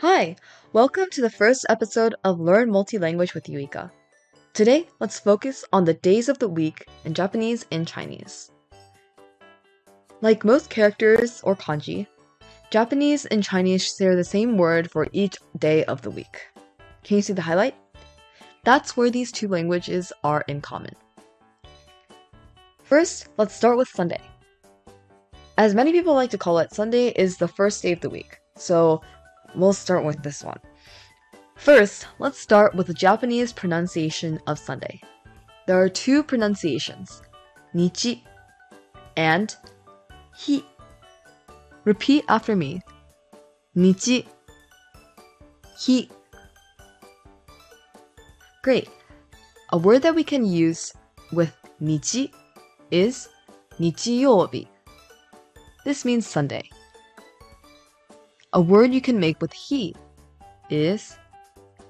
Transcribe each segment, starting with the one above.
Hi, welcome to the first episode of Learn Multi-Language with Yuika. Today, let's focus on the days of the week in Japanese and Chinese. Like most characters or kanji, Japanese and Chinese share the same word for each day of the week. Can you see the highlight? That's where these two languages are in common. First, let's start with Sunday. As many people like to call it, Sunday is the first day of the week, so we'll start with this one. First, let's start with the Japanese pronunciation of Sunday. There are two pronunciations, nichi and hi. Repeat after me. Nichi, hi. Great. A word that we can use with nichi is nichiyobi. This means Sunday. A word you can make with hi is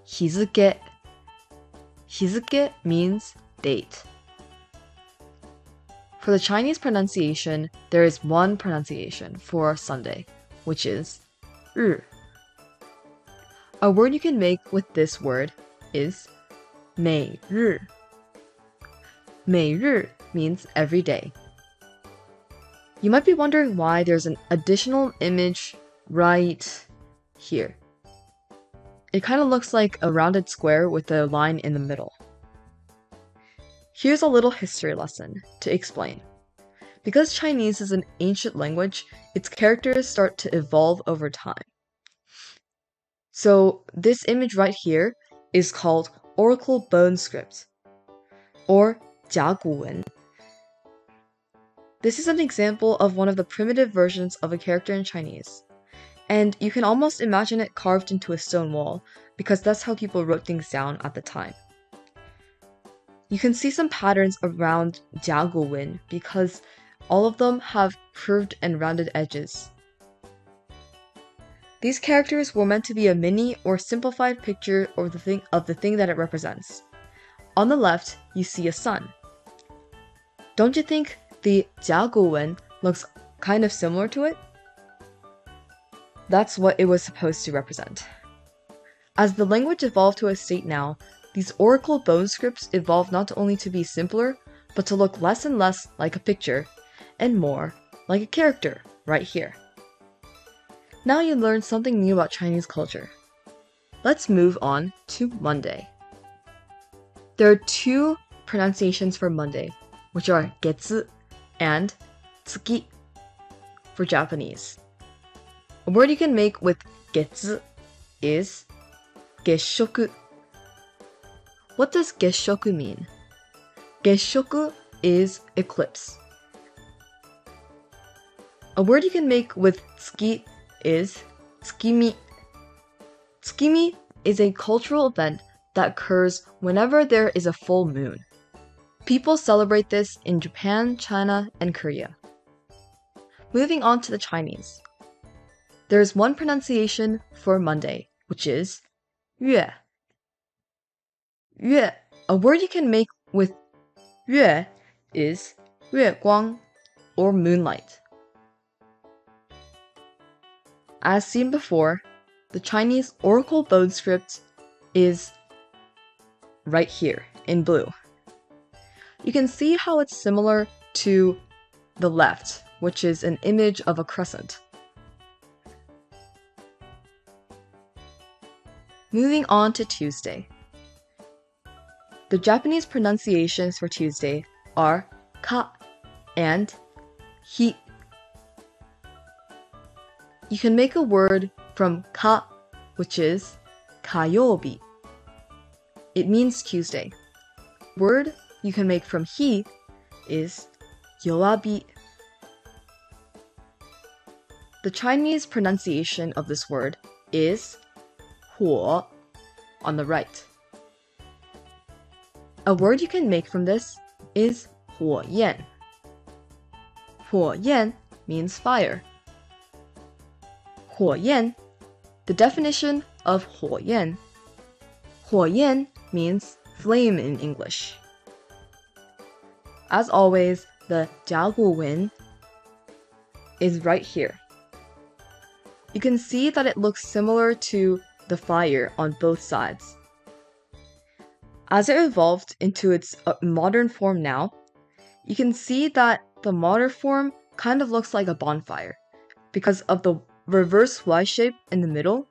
hizuke. Hizuke means date. For the Chinese pronunciation, there is one pronunciation for Sunday, which is 日. A word you can make with this word is 每日.每日 means every day. You might be wondering why there's an additional image right here. It kind of looks like a rounded square with a line in the middle. Here's a little history lesson to explain. Because Chinese is an ancient language, its characters start to evolve over time. So, this image right here is called Oracle Bone Script, or Jiaguwen. This is an example of one of the primitive versions of a character in Chinese. And you can almost imagine it carved into a stone wall, because that's how people wrote things down at the time. You can see some patterns around Jiaguwen because all of them have curved and rounded edges. These characters were meant to be a mini or simplified picture of the thing of the thing that it represents. On the left, you see a sun. Don't you think the Jiaguwen looks kind of similar to it? That's what it was supposed to represent. As the language evolved to a state now, these oracle bone scripts evolved not only to be simpler, but to look less and less like a picture, and more like a character, right here. Now you learned something new about Chinese culture. Let's move on to Monday. There are two pronunciations for Monday, which are getsu and tsuki for Japanese. A word you can make with getsu is geshoku. What does geshoku mean? Geshoku is eclipse. A word you can make with tsuki is tsukimi. Tsukimi is a cultural event that occurs whenever there is a full moon. People celebrate this in Japan, China, and Korea. Moving on to the Chinese. There is one pronunciation for Monday, which is 月.月, a word you can make with 月 is 月光 or moonlight. As seen before, the Chinese Oracle Bone script is right here in blue. You can see how it's similar to the left, which is an image of a crescent. Moving on to Tuesday. The Japanese pronunciations for Tuesday are ka and hi. You can make a word from ka, which is kayobi. It means Tuesday. Word you can make from hi is yoabi. The Chinese pronunciation of this word is huo on the right. A word you can make from this is 火焰.火焰 means fire. 火焰, the definition of 火焰,火焰 means flame in English. As always, the 甲骨文 is right here. you can see that it looks similar to the fire on both sides. As it evolved into its uh, modern form now, you can see that the modern form kind of looks like a bonfire because of the reverse Y shape in the middle,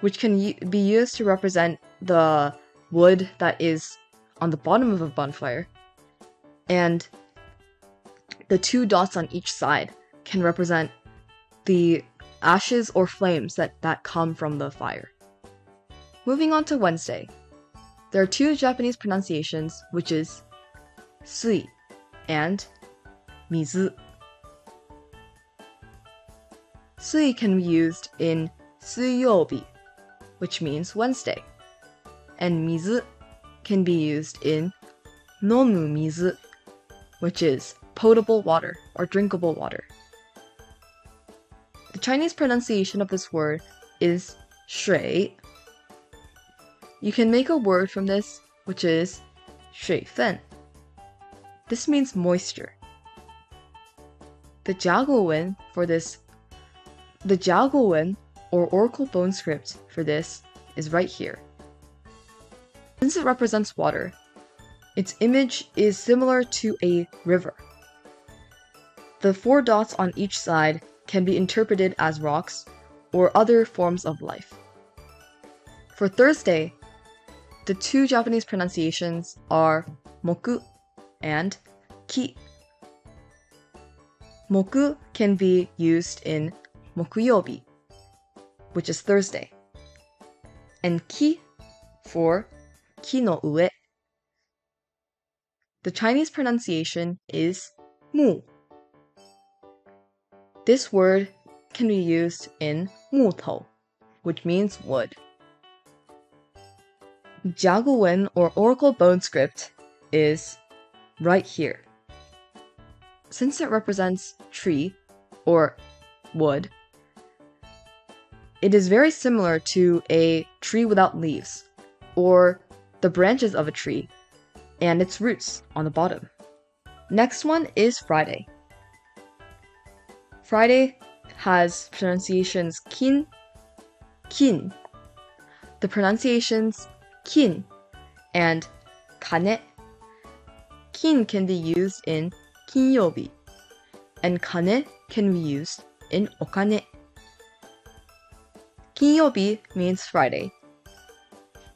which can be used to represent the wood that is on the bottom of a bonfire, and the two dots on each side can represent the ashes or flames that, that come from the fire. Moving on to Wednesday. There are two Japanese pronunciations, which is sui and mizu. Sui can be used in suiyobi, which means Wednesday, and mizu can be used in nomu mizu, which is potable water or drinkable water. Chinese pronunciation of this word is shui, you can make a word from this, which is 水分. This means moisture. The Jiaguowen for this, the Jiaguowen or Oracle Bone script for this is right here. Since it represents water, its image is similar to a river. The four dots on each side can be interpreted as rocks or other forms of life. For Thursday, the two Japanese pronunciations are moku and ki. Moku can be used in mokuyobi, which is Thursday, and ki for ki no ue. The Chinese pronunciation is mu. This word can be used in 木头, which means wood. Jiaguowen or Oracle Bone script is right here. Since it represents tree or wood, it is very similar to a tree without leaves or the branches of a tree and its roots on the bottom. Next one is Friday. Friday has pronunciations kin, kin. The pronunciations kin and kane. Kin can be used in kinyobi, and kane can be used in okane. Kinyobi means Friday.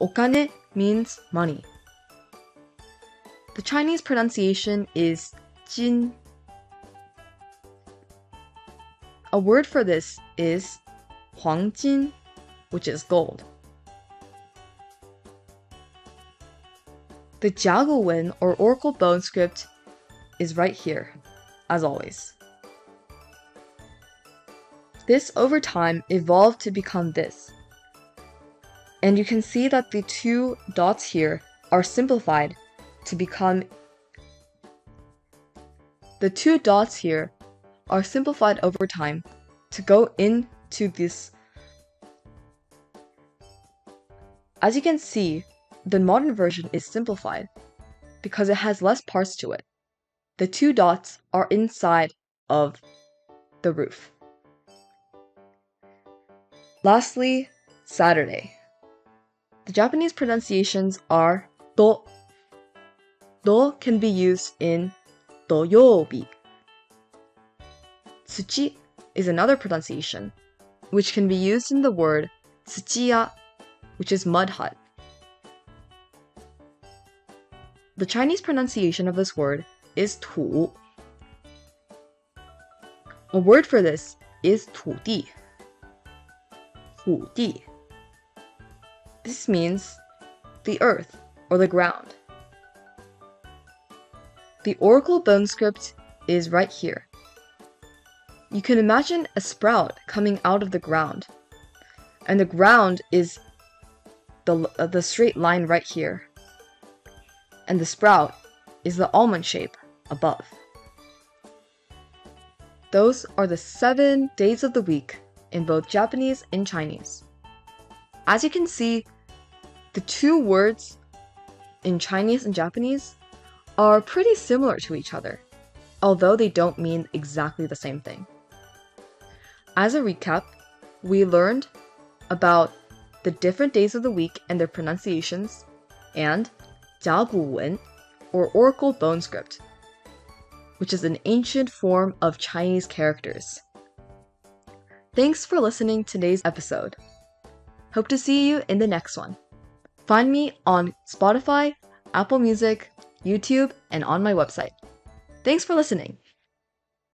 Okane means money. The Chinese pronunciation is jin. A word for this is huangjin, which is gold. The Jiaguowen or Oracle Bone script is right here, as always. This over time evolved to become this. And you can see that the two dots here are simplified to become the two dots here are simplified over time to go into this. As you can see, the modern version is simplified because it has less parts to it. The two dots are inside of the roof. Lastly, Saturday. The Japanese pronunciations are do. Do can be used in doyobi. Tsuchi is another pronunciation, which can be used in the word tsuchiya, which is mud hut. The Chinese pronunciation of this word is tu. A word for this is 土地.土地. This means the earth or the ground. The Oracle bone script is right here. You can imagine a sprout coming out of the ground, and the ground is the, uh, the straight line right here and the sprout is the almond shape above. Those are the seven days of the week in both Japanese and Chinese. As you can see, the two words in Chinese and Japanese are pretty similar to each other, although they don't mean exactly the same thing. As a recap, we learned about the different days of the week and their pronunciations, and Wen, or Oracle Bone Script, which is an ancient form of Chinese characters. Thanks for listening to today's episode. Hope to see you in the next one. Find me on Spotify, Apple Music, YouTube, and on my website. Thanks for listening.